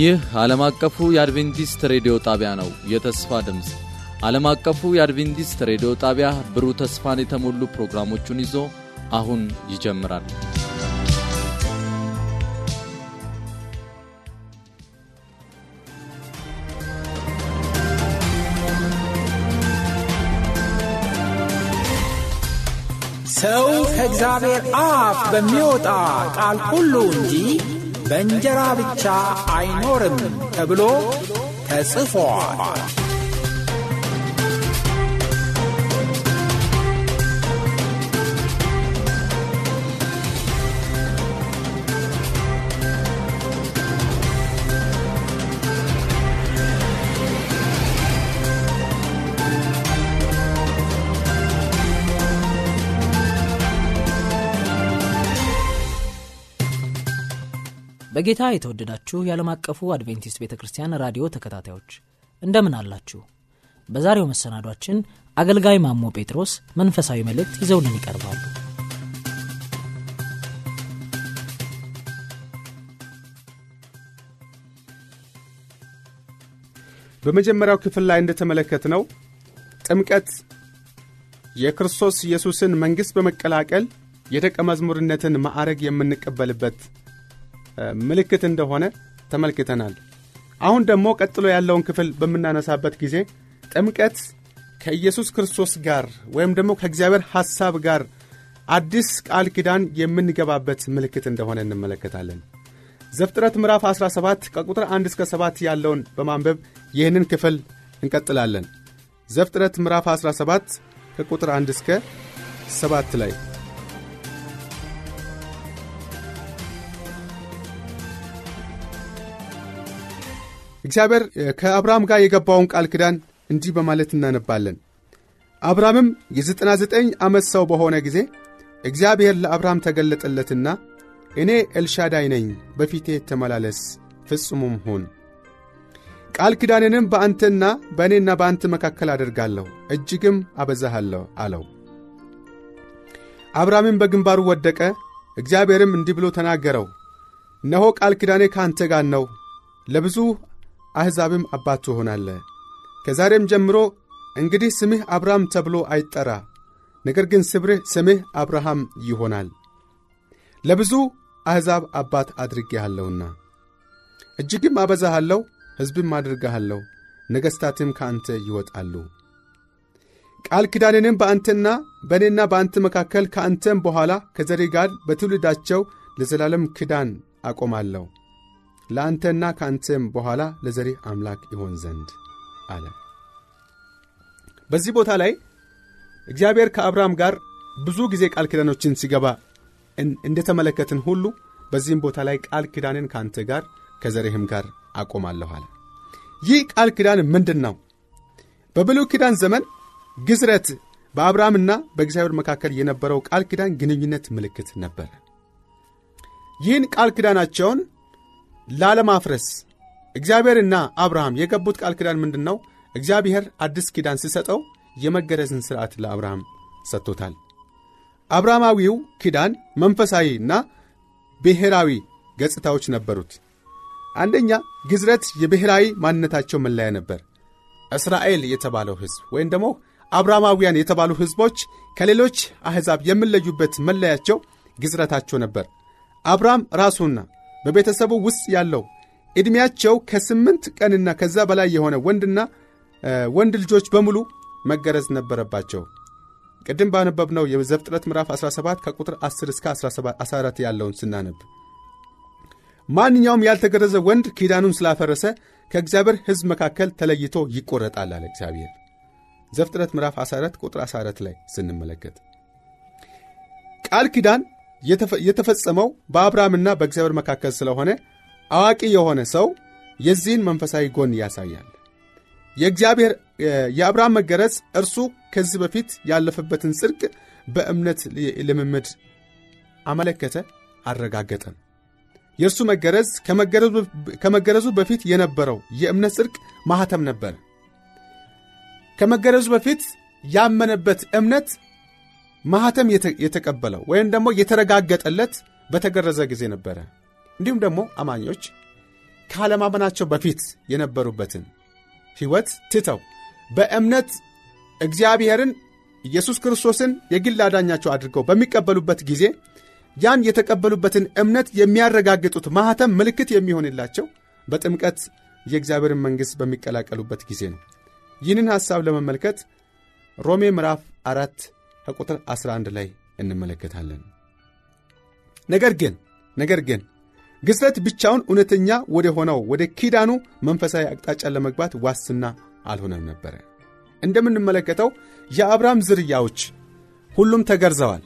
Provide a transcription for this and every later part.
ይህ ዓለም አቀፉ የአድቬንቲስት ሬዲዮ ጣቢያ ነው። የተስፋ ድምፅ ዓለም አቀፉ የአድቬንቲስት ሬዲዮ ጣቢያ ብሩህ ተስፋን የተሞሉ ፕሮግራሞቹን ይዞ አሁን ይጀምራል። ሰው ከእግዚአብሔር አፍ በሚወጣ ቃል ሁሉ እንጂ በእንጀራ ብቻ አይኖርም ተብሎ ተጽፏል። በጌታ የተወደዳችሁ የዓለም አቀፉ አድቬንቲስት ቤተ ክርስቲያን ራዲዮ ተከታታዮች እንደምን አላችሁ? በዛሬው መሰናዷችን አገልጋይ ማሞ ጴጥሮስ መንፈሳዊ መልእክት ይዘውልን ይቀርባሉ። በመጀመሪያው ክፍል ላይ እንደተመለከትነው ጥምቀት የክርስቶስ ኢየሱስን መንግሥት በመቀላቀል የደቀ መዝሙርነትን ማዕረግ የምንቀበልበት ምልክት እንደሆነ ተመልክተናል። አሁን ደግሞ ቀጥሎ ያለውን ክፍል በምናነሳበት ጊዜ ጥምቀት ከኢየሱስ ክርስቶስ ጋር ወይም ደግሞ ከእግዚአብሔር ሐሳብ ጋር አዲስ ቃል ኪዳን የምንገባበት ምልክት እንደሆነ እንመለከታለን። ዘፍጥረት ምዕራፍ 17 ከቁጥር 1 እስከ 7 ያለውን በማንበብ ይህንን ክፍል እንቀጥላለን። ዘፍጥረት ምዕራፍ 17 ከቁጥር 1 እስከ 7 ላይ እግዚአብሔር ከአብርሃም ጋር የገባውን ቃል ኪዳን እንዲህ በማለት እናነባለን። አብርሃምም የዘጠና ዘጠኝ ዓመት ሰው በሆነ ጊዜ እግዚአብሔር ለአብርሃም ተገለጠለትና እኔ ኤልሻዳይ ነኝ፣ በፊቴ ተመላለስ፣ ፍጹሙም ሁን። ቃል ኪዳንንም በአንተና በእኔና በአንተ መካከል አደርጋለሁ፣ እጅግም አበዛሃለሁ አለው። አብርሃምም በግንባሩ ወደቀ። እግዚአብሔርም እንዲህ ብሎ ተናገረው፣ እነሆ ቃል ኪዳኔ ከአንተ ጋር ነው፣ ለብዙ አሕዛብም አባት ትሆናለህ። ከዛሬም ጀምሮ እንግዲህ ስምህ አብርሃም ተብሎ አይጠራ፣ ነገር ግን ስምህ አብርሃም ይሆናል፣ ለብዙ አሕዛብ አባት አድርጌሃለሁና። እጅግም አበዛሃለሁ፣ ሕዝብም አድርግሃለሁ፣ ነገሥታትም ከአንተ ይወጣሉ። ቃል ኪዳኔንም በአንተና በእኔና በአንተ መካከል ከአንተም በኋላ ከዘሬ ጋር በትውልዳቸው ለዘላለም ኪዳን አቆማለሁ ለአንተና ከአንተም በኋላ ለዘሬህ አምላክ ይሆን ዘንድ አለ። በዚህ ቦታ ላይ እግዚአብሔር ከአብርሃም ጋር ብዙ ጊዜ ቃል ኪዳኖችን ሲገባ እንደተመለከትን ሁሉ በዚህም ቦታ ላይ ቃል ኪዳንን ከአንተ ጋር ከዘሬህም ጋር አቆማለሁ አለ። ይህ ቃል ኪዳን ምንድን ነው? በብሉይ ኪዳን ዘመን ግዝረት በአብርሃምና በእግዚአብሔር መካከል የነበረው ቃል ኪዳን ግንኙነት ምልክት ነበረ። ይህን ቃል ኪዳናቸውን ላለማፍረስ እግዚአብሔርና አብርሃም የገቡት ቃል ኪዳን ምንድን ነው? እግዚአብሔር አዲስ ኪዳን ሲሰጠው የመገረዝን ሥርዓት ለአብርሃም ሰጥቶታል። አብርሃማዊው ኪዳን መንፈሳዊና ብሔራዊ ገጽታዎች ነበሩት። አንደኛ ግዝረት የብሔራዊ ማንነታቸው መለያ ነበር። እስራኤል የተባለው ሕዝብ ወይም ደግሞ አብርሃማውያን የተባሉ ሕዝቦች ከሌሎች አሕዛብ የሚለዩበት መለያቸው ግዝረታቸው ነበር። አብርሃም ራሱና በቤተሰቡ ውስጥ ያለው ዕድሜያቸው ከስምንት ቀንና ከዛ በላይ የሆነ ወንድና ወንድ ልጆች በሙሉ መገረዝ ነበረባቸው። ቅድም ባነበብነው የዘፍጥረት ምዕራፍ 17 ከቁጥር 10 እስከ 14 ያለውን ስናነብ ማንኛውም ያልተገረዘ ወንድ ኪዳኑን ስላፈረሰ ከእግዚአብሔር ሕዝብ መካከል ተለይቶ ይቆረጣል አለ እግዚአብሔር። ዘፍጥረት ምዕራፍ 14 ቁጥር 14 ላይ ስንመለከት ቃል ኪዳን የተፈጸመው በአብርሃምና በእግዚአብሔር መካከል ስለሆነ አዋቂ የሆነ ሰው የዚህን መንፈሳዊ ጎን ያሳያል። የእግዚአብሔር የአብርሃም መገረዝ እርሱ ከዚህ በፊት ያለፈበትን ጽድቅ በእምነት ልምምድ አመለከተ፣ አረጋገጠም። የእርሱ መገረዝ ከመገረዙ በፊት የነበረው የእምነት ጽድቅ ማኅተም ነበር። ከመገረዙ በፊት ያመነበት እምነት ማኅተም የተቀበለው ወይም ደግሞ የተረጋገጠለት በተገረዘ ጊዜ ነበረ። እንዲሁም ደግሞ አማኞች ካለማመናቸው በፊት የነበሩበትን ሕይወት ትተው በእምነት እግዚአብሔርን ኢየሱስ ክርስቶስን የግል አዳኛቸው አድርገው በሚቀበሉበት ጊዜ ያን የተቀበሉበትን እምነት የሚያረጋግጡት ማኅተም ምልክት የሚሆንላቸው በጥምቀት የእግዚአብሔርን መንግሥት በሚቀላቀሉበት ጊዜ ነው። ይህንን ሐሳብ ለመመልከት ሮሜ ምዕራፍ አራት ከቁጥር 11 ላይ እንመለከታለን። ነገር ግን ነገር ግን ግዝረት ብቻውን እውነተኛ ወደ ሆነው ወደ ኪዳኑ መንፈሳዊ አቅጣጫ ለመግባት ዋስትና አልሆነም ነበረ። እንደምንመለከተው የአብርሃም ዝርያዎች ሁሉም ተገርዘዋል።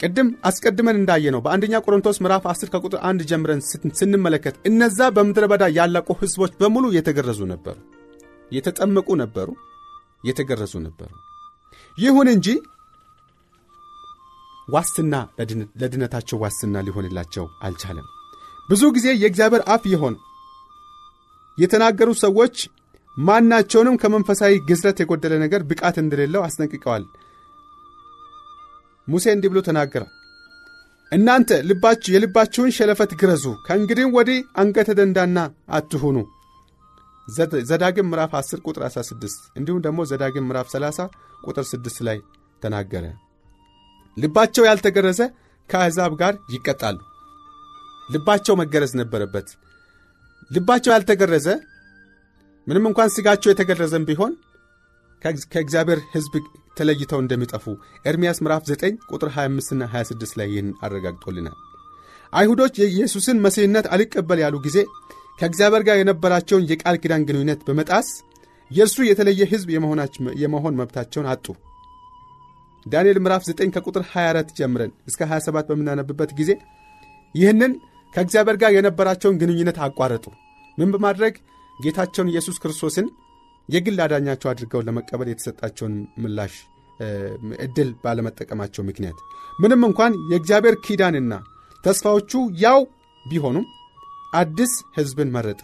ቅድም አስቀድመን እንዳየነው በአንደኛ ቆሮንቶስ ምዕራፍ 10 ከቁጥር 1 ጀምረን ስንመለከት እነዛ በምድረ በዳ ያለቁ ሕዝቦች በሙሉ የተገረዙ ነበሩ፣ የተጠመቁ ነበሩ፣ የተገረዙ ነበሩ። ይሁን እንጂ ዋስትና ለድነታቸው ዋስትና ሊሆንላቸው አልቻለም። ብዙ ጊዜ የእግዚአብሔር አፍ የሆን የተናገሩ ሰዎች ማናቸውንም ከመንፈሳዊ ግዝረት የጎደለ ነገር ብቃት እንደሌለው አስጠንቅቀዋል። ሙሴ እንዲህ ብሎ ተናገረ። እናንተ ልባችሁ የልባችሁን ሸለፈት ግረዙ፣ ከእንግዲህም ወዲህ አንገተ ደንዳና አትሁኑ። ዘዳግም ምዕራፍ 10 ቁጥር 16 እንዲሁም ደግሞ ዘዳግም ምዕራፍ 30 ቁጥር 6 ላይ ተናገረ። ልባቸው ያልተገረዘ ከአሕዛብ ጋር ይቀጣሉ። ልባቸው መገረዝ ነበረበት። ልባቸው ያልተገረዘ ምንም እንኳን ሥጋቸው የተገረዘም ቢሆን ከእግዚአብሔር ሕዝብ ተለይተው እንደሚጠፉ ኤርምያስ ምዕራፍ 9 ቁጥር 25ና 26 ላይ ይህን አረጋግጦልናል። አይሁዶች የኢየሱስን መሲህነት አልቀበል ያሉ ጊዜ ከእግዚአብሔር ጋር የነበራቸውን የቃል ኪዳን ግንኙነት በመጣስ የእርሱ የተለየ ሕዝብ የመሆን መብታቸውን አጡ። ዳንኤል ምዕራፍ 9 ከቁጥር 24 ጀምረን እስከ 27 በምናነብበት ጊዜ ይህንን ከእግዚአብሔር ጋር የነበራቸውን ግንኙነት አቋረጡ። ምን በማድረግ ጌታቸውን ኢየሱስ ክርስቶስን የግል አዳኛቸው አድርገው ለመቀበል የተሰጣቸውን ምላሽ ዕድል ባለመጠቀማቸው ምክንያት ምንም እንኳን የእግዚአብሔር ኪዳንና ተስፋዎቹ ያው ቢሆኑም አዲስ ሕዝብን መረጠ።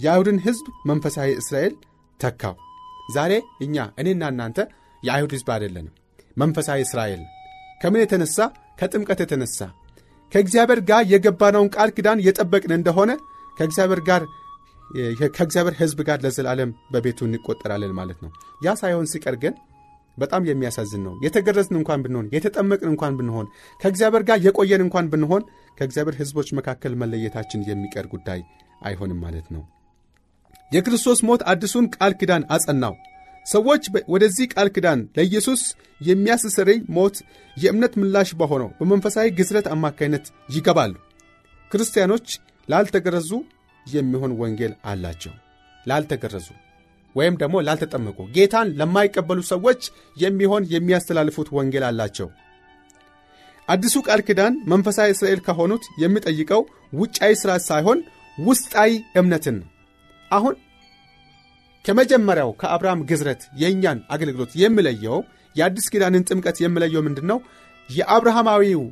የአይሁድን ሕዝብ መንፈሳዊ እስራኤል ተካው። ዛሬ እኛ እኔና እናንተ የአይሁድ ሕዝብ አይደለንም። መንፈሳዊ እስራኤል ከምን የተነሳ? ከጥምቀት የተነሳ ከእግዚአብሔር ጋር የገባነውን ቃል ኪዳን የጠበቅን እንደሆነ ከእግዚአብሔር ጋር ከእግዚአብሔር ሕዝብ ጋር ለዘላለም በቤቱ እንቆጠራለን ማለት ነው። ያ ሳይሆን ሲቀር ግን በጣም የሚያሳዝን ነው። የተገረዝን እንኳን ብንሆን የተጠመቅን እንኳን ብንሆን ከእግዚአብሔር ጋር የቆየን እንኳን ብንሆን ከእግዚአብሔር ሕዝቦች መካከል መለየታችን የሚቀር ጉዳይ አይሆንም ማለት ነው። የክርስቶስ ሞት አዲሱን ቃል ኪዳን አጸናው። ሰዎች ወደዚህ ቃል ኪዳን ለኢየሱስ የሚያስስረኝ ሞት የእምነት ምላሽ በሆነው በመንፈሳዊ ግዝረት አማካይነት ይገባሉ። ክርስቲያኖች ላልተገረዙ የሚሆን ወንጌል አላቸው። ላልተገረዙ ወይም ደግሞ ላልተጠመቁ ጌታን ለማይቀበሉ ሰዎች የሚሆን የሚያስተላልፉት ወንጌል አላቸው። አዲሱ ቃል ኪዳን መንፈሳዊ እስራኤል ከሆኑት የሚጠይቀው ውጫዊ ሥርዓት ሳይሆን ውስጣዊ እምነትን አሁን ከመጀመሪያው ከአብርሃም ግዝረት የእኛን አገልግሎት የሚለየው የአዲስ ኪዳንን ጥምቀት የሚለየው ምንድን ነው? የአብርሃማዊው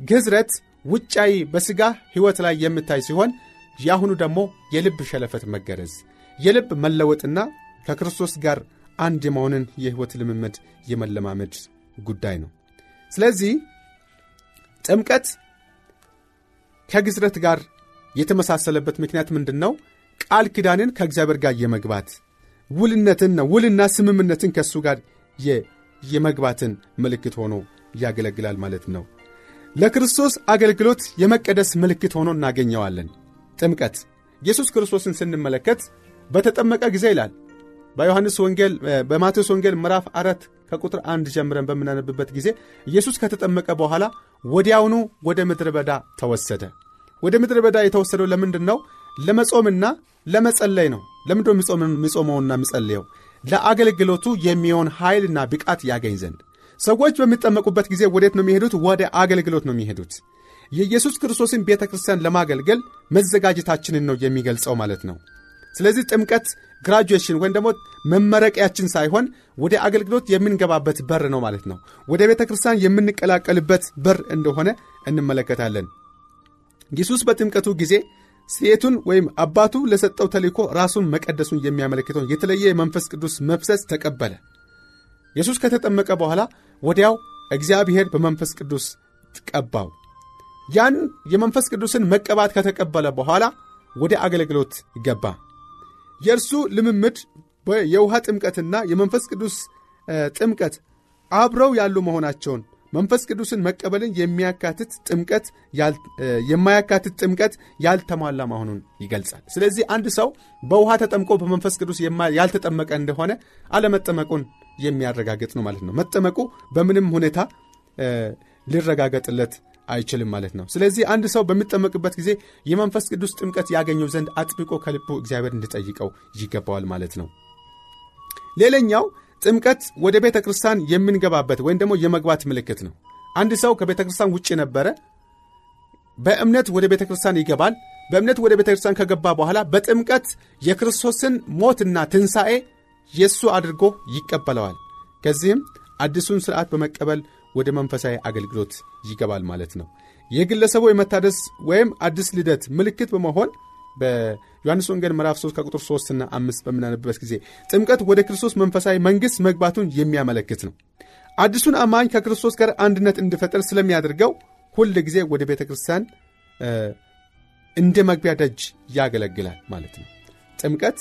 ግዝረት ውጫዊ በሥጋ ሕይወት ላይ የምታይ ሲሆን የአሁኑ ደግሞ የልብ ሸለፈት መገረዝ፣ የልብ መለወጥና ከክርስቶስ ጋር አንድ የመሆንን የሕይወት ልምምድ የመለማመድ ጉዳይ ነው። ስለዚህ ጥምቀት ከግዝረት ጋር የተመሳሰለበት ምክንያት ምንድን ነው? ቃል ኪዳንን ከእግዚአብሔር ጋር የመግባት ውልነትን ነው። ውልና ስምምነትን ከእሱ ጋር የመግባትን ምልክት ሆኖ ያገለግላል ማለት ነው። ለክርስቶስ አገልግሎት የመቀደስ ምልክት ሆኖ እናገኘዋለን። ጥምቀት ኢየሱስ ክርስቶስን ስንመለከት በተጠመቀ ጊዜ ይላል በዮሐንስ ወንጌል በማቴዎስ ወንጌል ምዕራፍ አራት ከቁጥር አንድ ጀምረን በምናነብበት ጊዜ ኢየሱስ ከተጠመቀ በኋላ ወዲያውኑ ወደ ምድረ በዳ ተወሰደ። ወደ ምድረ በዳ የተወሰደው ለምንድን ነው? ለመጾምና ለመጸለይ ነው። ለምንድ የሚጾመውና የሚጸልየው? ለአገልግሎቱ የሚሆን ኃይልና ብቃት ያገኝ ዘንድ። ሰዎች በሚጠመቁበት ጊዜ ወዴት ነው የሚሄዱት? ወደ አገልግሎት ነው የሚሄዱት። የኢየሱስ ክርስቶስን ቤተ ክርስቲያን ለማገልገል መዘጋጀታችንን ነው የሚገልጸው ማለት ነው። ስለዚህ ጥምቀት graduation ወይም ደግሞ መመረቂያችን ሳይሆን ወደ አገልግሎት የምንገባበት በር ነው ማለት ነው። ወደ ቤተ ክርስቲያን የምንቀላቀልበት በር እንደሆነ እንመለከታለን። ኢየሱስ በጥምቀቱ ጊዜ ሴቱን ወይም አባቱ ለሰጠው ተልእኮ ራሱን መቀደሱን የሚያመለክተውን የተለየ የመንፈስ ቅዱስ መፍሰስ ተቀበለ። ኢየሱስ ከተጠመቀ በኋላ ወዲያው እግዚአብሔር በመንፈስ ቅዱስ ቀባው። ያን የመንፈስ ቅዱስን መቀባት ከተቀበለ በኋላ ወደ አገልግሎት ገባ። የእርሱ ልምምድ የውሃ ጥምቀትና የመንፈስ ቅዱስ ጥምቀት አብረው ያሉ መሆናቸውን መንፈስ ቅዱስን መቀበልን የሚያካትት ጥምቀት የማያካትት ጥምቀት ያልተሟላ መሆኑን ይገልጻል። ስለዚህ አንድ ሰው በውሃ ተጠምቆ በመንፈስ ቅዱስ ያልተጠመቀ እንደሆነ አለመጠመቁን የሚያረጋግጥ ነው ማለት ነው። መጠመቁ በምንም ሁኔታ ሊረጋገጥለት አይችልም ማለት ነው። ስለዚህ አንድ ሰው በሚጠመቅበት ጊዜ የመንፈስ ቅዱስ ጥምቀት ያገኘው ዘንድ አጥብቆ ከልቡ እግዚአብሔር እንዲጠይቀው ይገባዋል ማለት ነው። ሌላኛው ጥምቀት ወደ ቤተ ክርስቲያን የምንገባበት ወይም ደግሞ የመግባት ምልክት ነው። አንድ ሰው ከቤተ ክርስቲያን ውጭ ነበረ፣ በእምነት ወደ ቤተ ክርስቲያን ይገባል። በእምነት ወደ ቤተ ክርስቲያን ከገባ በኋላ በጥምቀት የክርስቶስን ሞትና ትንሣኤ የእሱ አድርጎ ይቀበለዋል። ከዚህም አዲሱን ሥርዓት በመቀበል ወደ መንፈሳዊ አገልግሎት ይገባል ማለት ነው። የግለሰቡ የመታደስ ወይም አዲስ ልደት ምልክት በመሆን በዮሐንስ ወንጌል ምዕራፍ 3 ከቁጥር 3 እና 5 በምናነብበት ጊዜ ጥምቀት ወደ ክርስቶስ መንፈሳዊ መንግሥት መግባቱን የሚያመለክት ነው። አዲሱን አማኝ ከክርስቶስ ጋር አንድነት እንዲፈጠር ስለሚያደርገው ሁል ጊዜ ወደ ቤተ ክርስቲያን እንደ መግቢያ ደጅ ያገለግላል ማለት ነው። ጥምቀት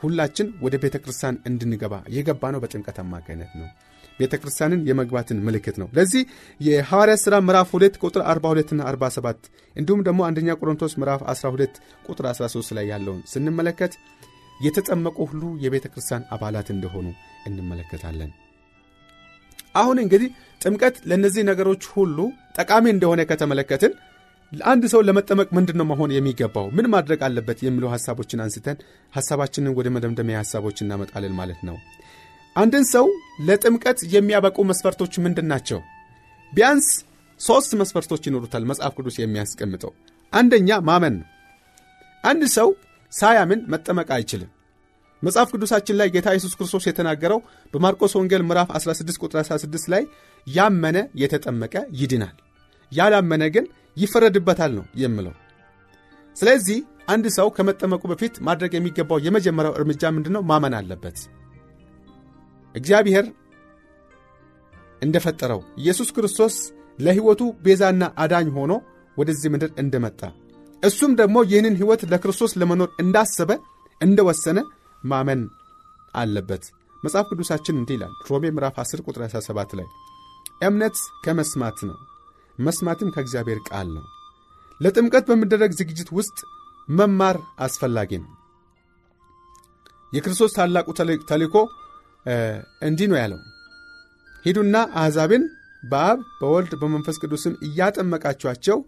ሁላችን ወደ ቤተ ክርስቲያን እንድንገባ የገባ ነው በጥምቀት አማካይነት ነው። ቤተ ክርስቲያንን የመግባትን ምልክት ነው። ለዚህ የሐዋርያ ሥራ ምዕራፍ 2 ቁጥር 42ና 47 እንዲሁም ደግሞ አንደኛ ቆሮንቶስ ምዕራፍ 12 ቁጥር 13 ላይ ያለውን ስንመለከት የተጠመቁ ሁሉ የቤተ ክርስቲያን አባላት እንደሆኑ እንመለከታለን። አሁን እንግዲህ ጥምቀት ለእነዚህ ነገሮች ሁሉ ጠቃሚ እንደሆነ ከተመለከትን አንድ ሰው ለመጠመቅ ምንድን ነው መሆን የሚገባው? ምን ማድረግ አለበት? የሚለው ሐሳቦችን አንስተን ሐሳባችንን ወደ መደምደሚያ ሐሳቦች እናመጣለን ማለት ነው። አንድን ሰው ለጥምቀት የሚያበቁ መስፈርቶች ምንድን ናቸው? ቢያንስ ሦስት መስፈርቶች ይኖሩታል መጽሐፍ ቅዱስ የሚያስቀምጠው። አንደኛ ማመን ነው። አንድ ሰው ሳያምን መጠመቅ አይችልም። መጽሐፍ ቅዱሳችን ላይ ጌታ ኢየሱስ ክርስቶስ የተናገረው በማርቆስ ወንጌል ምዕራፍ 16 ቁጥር 16 ላይ ያመነ የተጠመቀ ይድናል፣ ያላመነ ግን ይፈረድበታል ነው የምለው። ስለዚህ አንድ ሰው ከመጠመቁ በፊት ማድረግ የሚገባው የመጀመሪያው እርምጃ ምንድን ነው? ማመን አለበት። እግዚአብሔር እንደፈጠረው ኢየሱስ ክርስቶስ ለሕይወቱ ቤዛና አዳኝ ሆኖ ወደዚህ ምድር እንደመጣ እሱም ደግሞ ይህንን ሕይወት ለክርስቶስ ለመኖር እንዳሰበ እንደወሰነ ማመን አለበት። መጽሐፍ ቅዱሳችን እንዲህ ይላል ሮሜ ምዕራፍ 10 ቁጥር 17 ላይ እምነት ከመስማት ነው፣ መስማትም ከእግዚአብሔር ቃል ነው። ለጥምቀት በሚደረግ ዝግጅት ውስጥ መማር አስፈላጊ ነው። የክርስቶስ ታላቁ ተልእኮ እንዲህ ነው ያለው፣ ሂዱና አሕዛብን በአብ በወልድ በመንፈስ ቅዱስም እያጠመቃችኋቸው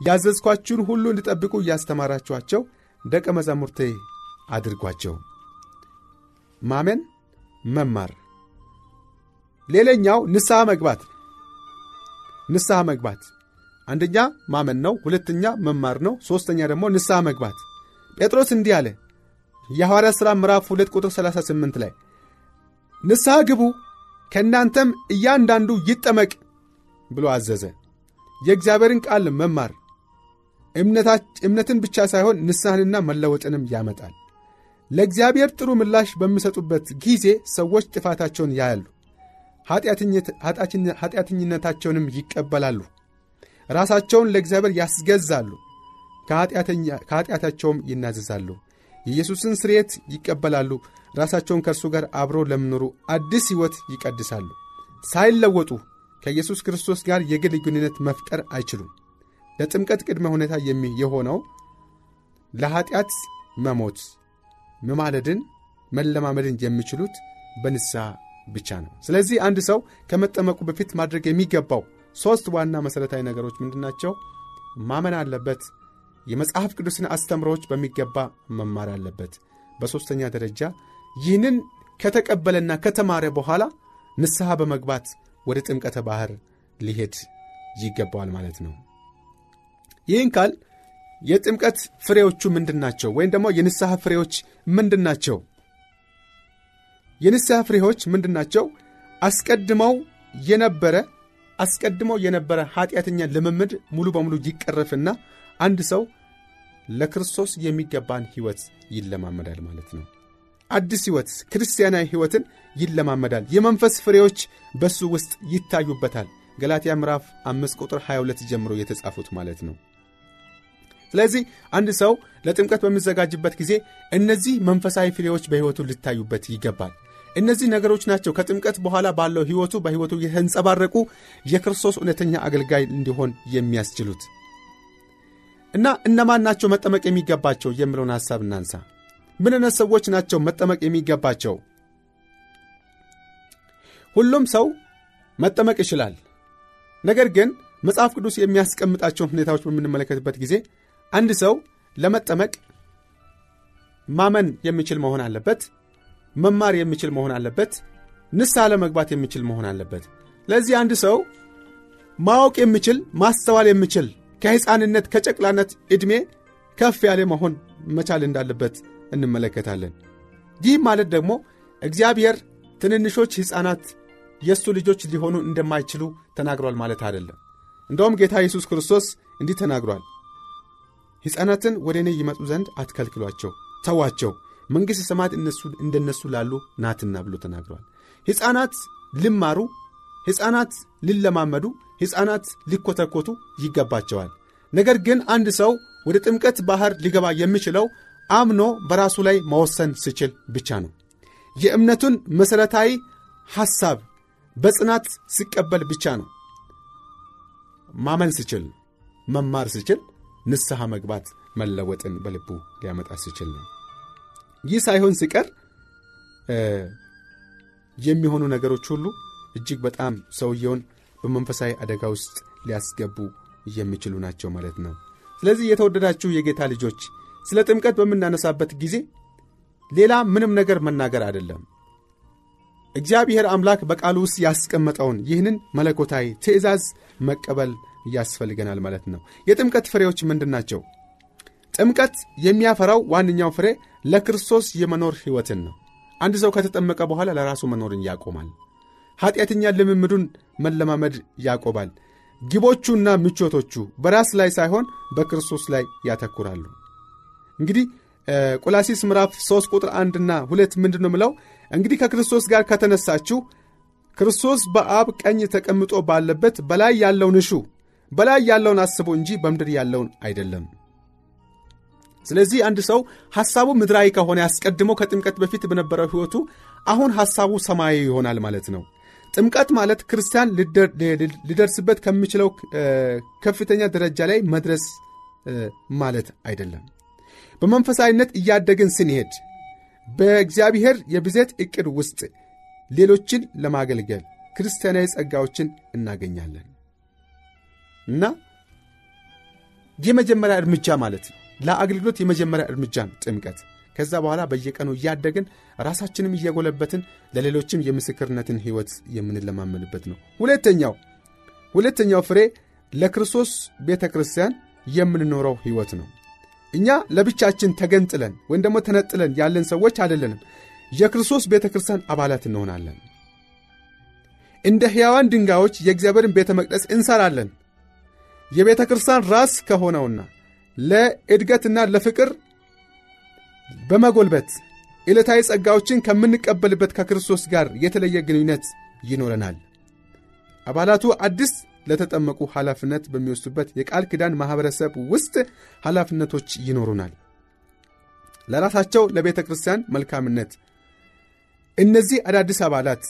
ያዘዝኳችሁን ሁሉ እንዲጠብቁ እያስተማራችኋቸው ደቀ መዛሙርቴ አድርጓቸው። ማመን፣ መማር። ሌላኛው ንስሐ መግባት። ንስሐ መግባት አንደኛ ማመን ነው፣ ሁለተኛ መማር ነው፣ ሦስተኛ ደግሞ ንስሐ መግባት። ጴጥሮስ እንዲህ አለ የሐዋርያ ሥራ ምዕራፍ 2 ቁጥር 38 ላይ ንስሐ ግቡ ከእናንተም እያንዳንዱ ይጠመቅ ብሎ አዘዘ። የእግዚአብሔርን ቃል መማር እምነትን ብቻ ሳይሆን ንስሐንና መለወጥንም ያመጣል። ለእግዚአብሔር ጥሩ ምላሽ በሚሰጡበት ጊዜ ሰዎች ጥፋታቸውን ያያሉ፣ ኃጢአተኝነታቸውንም ይቀበላሉ፣ ራሳቸውን ለእግዚአብሔር ያስገዛሉ፣ ከኃጢአታቸውም ይናዘዛሉ፣ የኢየሱስን ስርየት ይቀበላሉ፣ ራሳቸውን ከእርሱ ጋር አብሮ ለሚኖሩ አዲስ ሕይወት ይቀድሳሉ። ሳይለወጡ ከኢየሱስ ክርስቶስ ጋር የግል ግንኙነት መፍጠር አይችሉም። ለጥምቀት ቅድመ ሁኔታ የሆነው ለኀጢአት መሞት መማለድን መለማመድን የሚችሉት በንስሐ ብቻ ነው። ስለዚህ አንድ ሰው ከመጠመቁ በፊት ማድረግ የሚገባው ሦስት ዋና መሠረታዊ ነገሮች ምንድናቸው? ማመን አለበት። የመጽሐፍ ቅዱስን አስተምሮዎች በሚገባ መማር አለበት። በሦስተኛ ደረጃ ይህንን ከተቀበለና ከተማረ በኋላ ንስሐ በመግባት ወደ ጥምቀተ ባሕር ሊሄድ ይገባዋል ማለት ነው። ይህን ካል የጥምቀት ፍሬዎቹ ምንድን ናቸው? ወይም ደግሞ የንስሐ ፍሬዎች ምንድን ናቸው? የንስሐ ፍሬዎች ምንድን ናቸው? አስቀድመው የነበረ አስቀድመው የነበረ ኃጢአተኛ ልምምድ ሙሉ በሙሉ ይቀረፍና አንድ ሰው ለክርስቶስ የሚገባን ሕይወት ይለማመዳል ማለት ነው። አዲስ ሕይወት ክርስቲያናዊ ሕይወትን ይለማመዳል። የመንፈስ ፍሬዎች በሱ ውስጥ ይታዩበታል። ገላትያ ምዕራፍ 5 ቁጥር 22 ጀምሮ የተጻፉት ማለት ነው። ስለዚህ አንድ ሰው ለጥምቀት በሚዘጋጅበት ጊዜ እነዚህ መንፈሳዊ ፍሬዎች በሕይወቱ ሊታዩበት ይገባል። እነዚህ ነገሮች ናቸው ከጥምቀት በኋላ ባለው ሕይወቱ በሕይወቱ የተንጸባረቁ የክርስቶስ እውነተኛ አገልጋይ እንዲሆን የሚያስችሉት እና እነማን ናቸው መጠመቅ የሚገባቸው የሚለውን ሐሳብ እናንሳ። ምን አይነት ሰዎች ናቸው መጠመቅ የሚገባቸው? ሁሉም ሰው መጠመቅ ይችላል። ነገር ግን መጽሐፍ ቅዱስ የሚያስቀምጣቸውን ሁኔታዎች በምንመለከትበት ጊዜ አንድ ሰው ለመጠመቅ ማመን የሚችል መሆን አለበት። መማር የሚችል መሆን አለበት። ንስሐ ለመግባት የሚችል መሆን አለበት። ለዚህ አንድ ሰው ማወቅ የሚችል ማስተዋል የሚችል ከሕፃንነት ከጨቅላነት ዕድሜ ከፍ ያለ መሆን መቻል እንዳለበት እንመለከታለን። ይህ ማለት ደግሞ እግዚአብሔር ትንንሾች ሕፃናት የእሱ ልጆች ሊሆኑ እንደማይችሉ ተናግሯል ማለት አይደለም። እንደውም ጌታ ኢየሱስ ክርስቶስ እንዲህ ተናግሯል። ሕፃናትን ወደ እኔ ይመጡ ዘንድ አትከልክሏቸው፣ ተዋቸው፣ መንግሥተ ሰማያት እንደነሱ ላሉ ናትና ብሎ ተናግሯል። ሕፃናት ሊማሩ፣ ሕፃናት ሊለማመዱ፣ ሕፃናት ሊኮተኮቱ ይገባቸዋል። ነገር ግን አንድ ሰው ወደ ጥምቀት ባሕር ሊገባ የሚችለው አምኖ በራሱ ላይ መወሰን ሲችል ብቻ ነው። የእምነቱን መሠረታዊ ሐሳብ በጽናት ሲቀበል ብቻ ነው። ማመን ሲችል፣ መማር ሲችል፣ ንስሐ መግባት መለወጥን በልቡ ሊያመጣ ሲችል ነው። ይህ ሳይሆን ሲቀር የሚሆኑ ነገሮች ሁሉ እጅግ በጣም ሰውየውን በመንፈሳዊ አደጋ ውስጥ ሊያስገቡ የሚችሉ ናቸው ማለት ነው። ስለዚህ የተወደዳችሁ የጌታ ልጆች ስለ ጥምቀት በምናነሳበት ጊዜ ሌላ ምንም ነገር መናገር አይደለም። እግዚአብሔር አምላክ በቃሉ ውስጥ ያስቀመጠውን ይህንን መለኮታዊ ትእዛዝ መቀበል ያስፈልገናል ማለት ነው። የጥምቀት ፍሬዎች ምንድን ናቸው? ጥምቀት የሚያፈራው ዋነኛው ፍሬ ለክርስቶስ የመኖር ሕይወትን ነው። አንድ ሰው ከተጠመቀ በኋላ ለራሱ መኖርን ያቆማል። ኀጢአተኛ ልምምዱን መለማመድ ያቆባል። ግቦቹና ምቾቶቹ በራስ ላይ ሳይሆን በክርስቶስ ላይ ያተኩራሉ። እንግዲህ ቆላሲስ ምዕራፍ 3 ቁጥር 1 እና 2 ምንድን ነው ምለው? እንግዲህ ከክርስቶስ ጋር ከተነሳችሁ ክርስቶስ በአብ ቀኝ ተቀምጦ ባለበት በላይ ያለውን እሹ፣ በላይ ያለውን አስቡ እንጂ በምድር ያለውን አይደለም። ስለዚህ አንድ ሰው ሐሳቡ ምድራዊ ከሆነ ያስቀድሞ ከጥምቀት በፊት በነበረው ሕይወቱ አሁን ሐሳቡ ሰማያዊ ይሆናል ማለት ነው። ጥምቀት ማለት ክርስቲያን ሊደርስበት ከሚችለው ከፍተኛ ደረጃ ላይ መድረስ ማለት አይደለም። በመንፈሳዊነት እያደግን ስንሄድ በእግዚአብሔር የብዜት ዕቅድ ውስጥ ሌሎችን ለማገልገል ክርስቲያናዊ ጸጋዎችን እናገኛለን እና የመጀመሪያ እርምጃ ማለት ነው። ለአገልግሎት የመጀመሪያ እርምጃ ጥምቀት። ከዛ በኋላ በየቀኑ እያደግን ራሳችንም እየጎለበትን ለሌሎችም የምስክርነትን ሕይወት የምንለማመንበት ነው። ሁለተኛው ሁለተኛው ፍሬ ለክርስቶስ ቤተ ክርስቲያን የምንኖረው ሕይወት ነው። እኛ ለብቻችን ተገንጥለን ወይም ደግሞ ተነጥለን ያለን ሰዎች አይደለንም። የክርስቶስ ቤተ ክርስቲያን አባላት እንሆናለን። እንደ ሕያዋን ድንጋዮች የእግዚአብሔርን ቤተ መቅደስ እንሠራለን። የቤተ ክርስቲያን ራስ ከሆነውና ለእድገትና ለፍቅር በመጎልበት ዕለታዊ ጸጋዎችን ከምንቀበልበት ከክርስቶስ ጋር የተለየ ግንኙነት ይኖረናል። አባላቱ አዲስ ለተጠመቁ ኃላፊነት በሚወስዱበት የቃል ኪዳን ማኅበረሰብ ውስጥ ኃላፊነቶች ይኖሩናል። ለራሳቸው ለቤተ ክርስቲያን መልካምነት እነዚህ አዳዲስ አባላት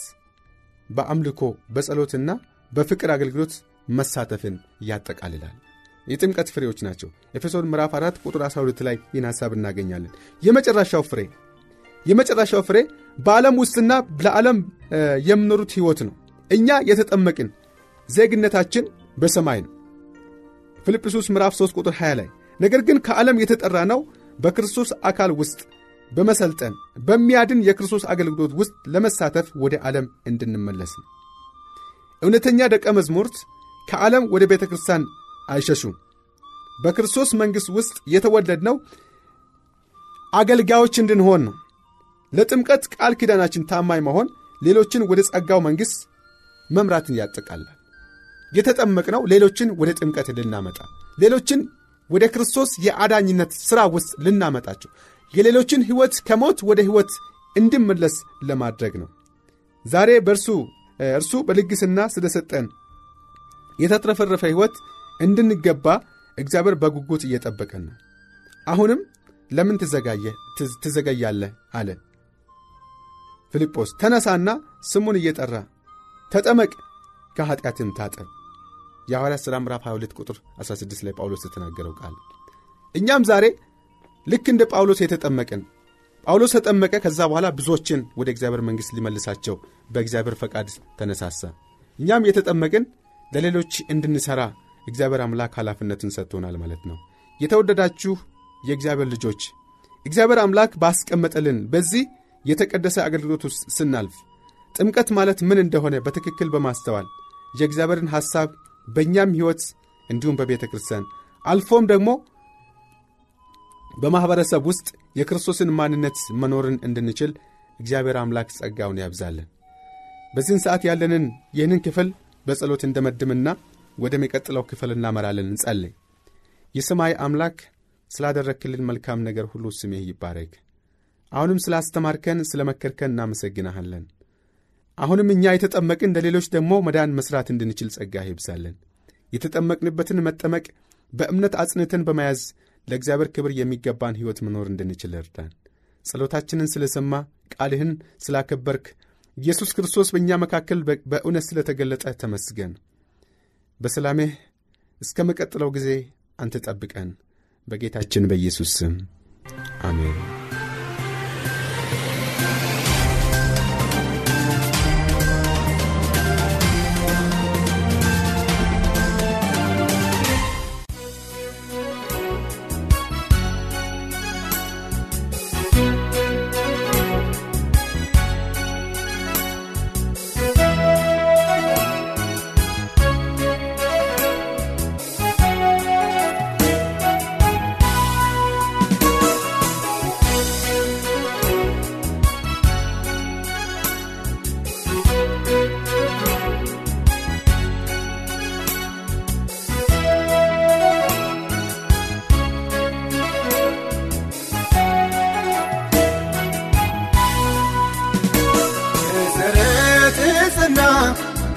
በአምልኮ በጸሎትና በፍቅር አገልግሎት መሳተፍን ያጠቃልላል። የጥምቀት ፍሬዎች ናቸው። ኤፌሶን ምዕራፍ 4 ቁጥር 12 ላይ ይህን ሐሳብ እናገኛለን። የመጨረሻው ፍሬ የመጨረሻው ፍሬ በዓለም ውስጥና ለዓለም የምኖሩት ሕይወት ነው። እኛ የተጠመቅን ዜግነታችን በሰማይ ነው። ፊልጵስዩስ ምዕራፍ 3 ቁጥር 20 ላይ ነገር ግን ከዓለም የተጠራ ነው በክርስቶስ አካል ውስጥ በመሰልጠን በሚያድን የክርስቶስ አገልግሎት ውስጥ ለመሳተፍ ወደ ዓለም እንድንመለስ ነው። እውነተኛ ደቀ መዝሙርት ከዓለም ወደ ቤተ ክርስቲያን አይሸሹም። በክርስቶስ መንግሥት ውስጥ የተወለድነው አገልጋዮች እንድንሆን ነው። ለጥምቀት ቃል ኪዳናችን ታማኝ መሆን ሌሎችን ወደ ጸጋው መንግሥት መምራትን ያጠቃላል። የተጠመቅነው ሌሎችን ወደ ጥምቀት ልናመጣ፣ ሌሎችን ወደ ክርስቶስ የአዳኝነት ሥራ ውስጥ ልናመጣቸው፣ የሌሎችን ሕይወት ከሞት ወደ ሕይወት እንዲመለስ ለማድረግ ነው። ዛሬ በእርሱ እርሱ በልግስና ስለሰጠን የተትረፈረፈ ሕይወት እንድንገባ እግዚአብሔር በጉጉት እየጠበቀን ነው። አሁንም ለምን ትዘገያለህ አለ ፊልጶስ ተነሳና ስሙን እየጠራ ተጠመቅ ከኀጢአትም ታጠብ። የሐዋርያት ሥራ ምዕራፍ 22 ቁጥር 16 ላይ ጳውሎስ የተናገረው ቃል እኛም ዛሬ ልክ እንደ ጳውሎስ የተጠመቅን ጳውሎስ ተጠመቀ ከዛ በኋላ ብዙዎችን ወደ እግዚአብሔር መንግሥት ሊመልሳቸው በእግዚአብሔር ፈቃድ ተነሳሳ። እኛም የተጠመቅን ለሌሎች እንድንሠራ እግዚአብሔር አምላክ ኃላፊነትን ሰጥቶናል ማለት ነው። የተወደዳችሁ የእግዚአብሔር ልጆች እግዚአብሔር አምላክ ባስቀመጠልን በዚህ የተቀደሰ አገልግሎት ውስጥ ስናልፍ ጥምቀት ማለት ምን እንደሆነ በትክክል በማስተዋል የእግዚአብሔርን ሐሳብ በእኛም ሕይወት እንዲሁም በቤተ ክርስቲያን። አልፎም ደግሞ በማኅበረሰብ ውስጥ የክርስቶስን ማንነት መኖርን እንድንችል እግዚአብሔር አምላክ ጸጋውን ያብዛለን በዚህን ሰዓት ያለንን ይህንን ክፍል በጸሎት እንደመድምና ወደሚቀጥለው ክፍል እናመራለን። እንጸልይ። የሰማይ አምላክ ስላደረክልን መልካም ነገር ሁሉ ስሜህ ይባረክ። አሁንም ስላስተማርከን ስለ መከርከን እናመሰግናሃለን አሁንም እኛ የተጠመቅን ለሌሎች ደግሞ መዳን መሥራት እንድንችል ጸጋ ይብዛለን የተጠመቅንበትን መጠመቅ በእምነት አጽንተን በመያዝ ለእግዚአብሔር ክብር የሚገባን ሕይወት መኖር እንድንችል እርዳን። ጸሎታችንን ስለ ሰማ ቃልህን ስላከበርክ ኢየሱስ ክርስቶስ በእኛ መካከል በእውነት ስለ ተገለጠ ተመስገን። በሰላምህ እስከ መቀጥለው ጊዜ አንተ ጠብቀን። በጌታችን በኢየሱስ ስም አሜን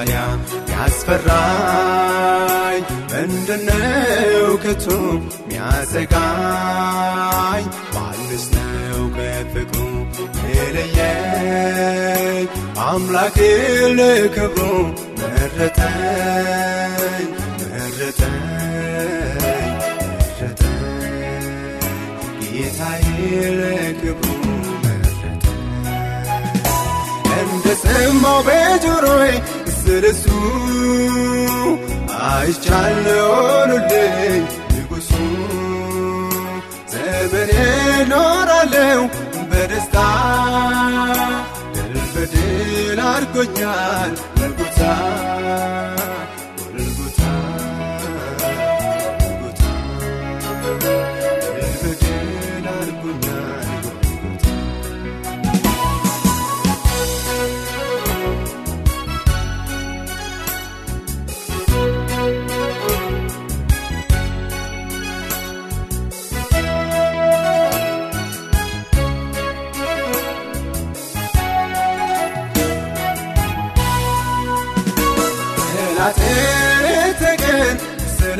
ታዲያ ያስፈራኝ። ምንድነው ከቶ ሚያሰጋኝ ማንስ ነው ከፍቅሩ የለየኝ? አምላኬ ለክብሩ መረጠኝ መረጠኝ መረጠኝ። ጌታዬ ለክብሩ እንደ ሰማው በጆሮዬ ስለሱ አይቻለሆኑልኝ ንጉሡ ዘመኔ ኖራለው በደስታ ድል በድል አድርጎኛል ጎልጎታ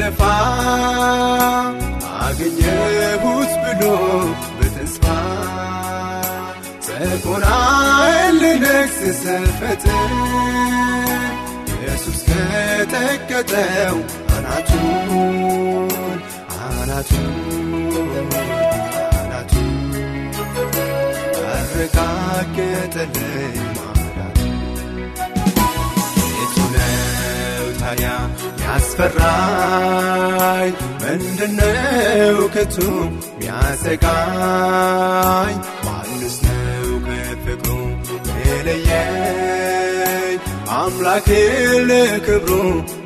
ስለፋ አገኘሁት ብሎ በተስፋ ጸቆናን ልነግስ ስፈትን ኢየሱስ ከጠቀጠው አናቱን አናቱን አናቱን አረጋገጠልኝ ማዳን ነው ታዲያ ያስፈራኝ? ምንድነው ከቶ ሚያሰጋኝ ማንስ ነው ከፍቅሩ የለየኝ? አምላኬ ለክብሩ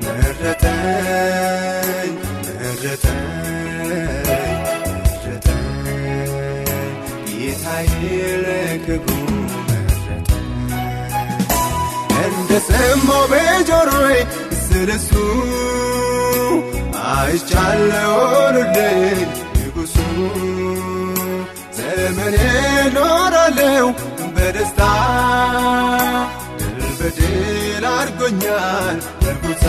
መረጠኝ መረጠኝ መረጠኝ። ጌታ ጌታዬ ለክብሩ እንደ ሰማው በጆሮዬ ስለሱ አይቻለሁ ኑልኝ ንጉሡ ዘመኔ ኖራለሁ በደስታ። ድል በድል አድርጎኛል ጎልጎታ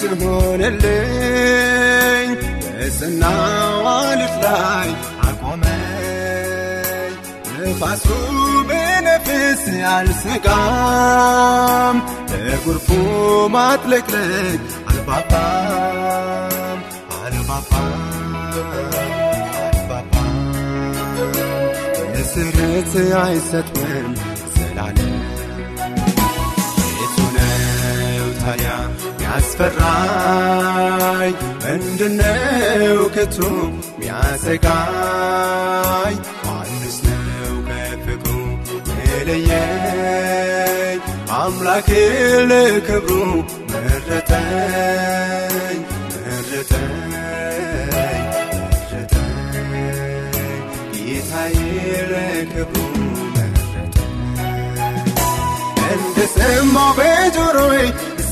ዝሆነለይ በሰናዋልፍላይ ዓቆመይ ንፋሱ ብነፍስ ኣልስጋም ለጉርፉ ማትለክለይ ኣልባባ ኣልባባ ኣልባባ ንስረት ኣይሰትወን ዘላለ እቱነውታያ ሚያስፈራኝ? ምንድነው ከቶ ሚያሰጋኝ? ማንስ ነው ከፍቅሩ የለየኝ? አምላኬ ለክብሩ መረጠኝ መረጠኝ መረጠኝ ጌታዬ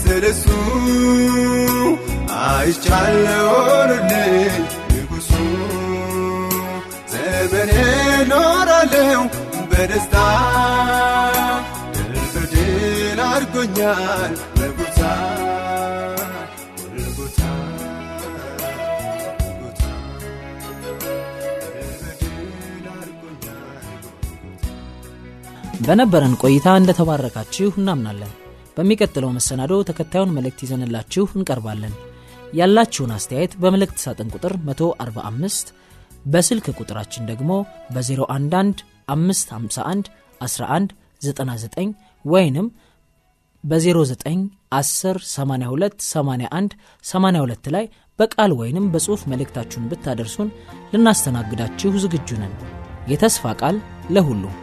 ስለሱ አይቻለሁ ኑልኝ ንጉሡ ዘመኔ ኖራለሁ በደስታ። ድል አድርጎኛል አድርጎኛል በነበረን ቆይታ እንደተባረካችሁ እናምናለን በሚቀጥለው መሰናዶ ተከታዩን መልእክት ይዘንላችሁ እንቀርባለን። ያላችሁን አስተያየት በመልእክት ሳጥን ቁጥር 145 በስልክ ቁጥራችን ደግሞ በ011 551 11 99 ወይንም በ09 10 82 81 82 ላይ በቃል ወይንም በጽሑፍ መልእክታችሁን ብታደርሱን ልናስተናግዳችሁ ዝግጁ ነን። የተስፋ ቃል ለሁሉም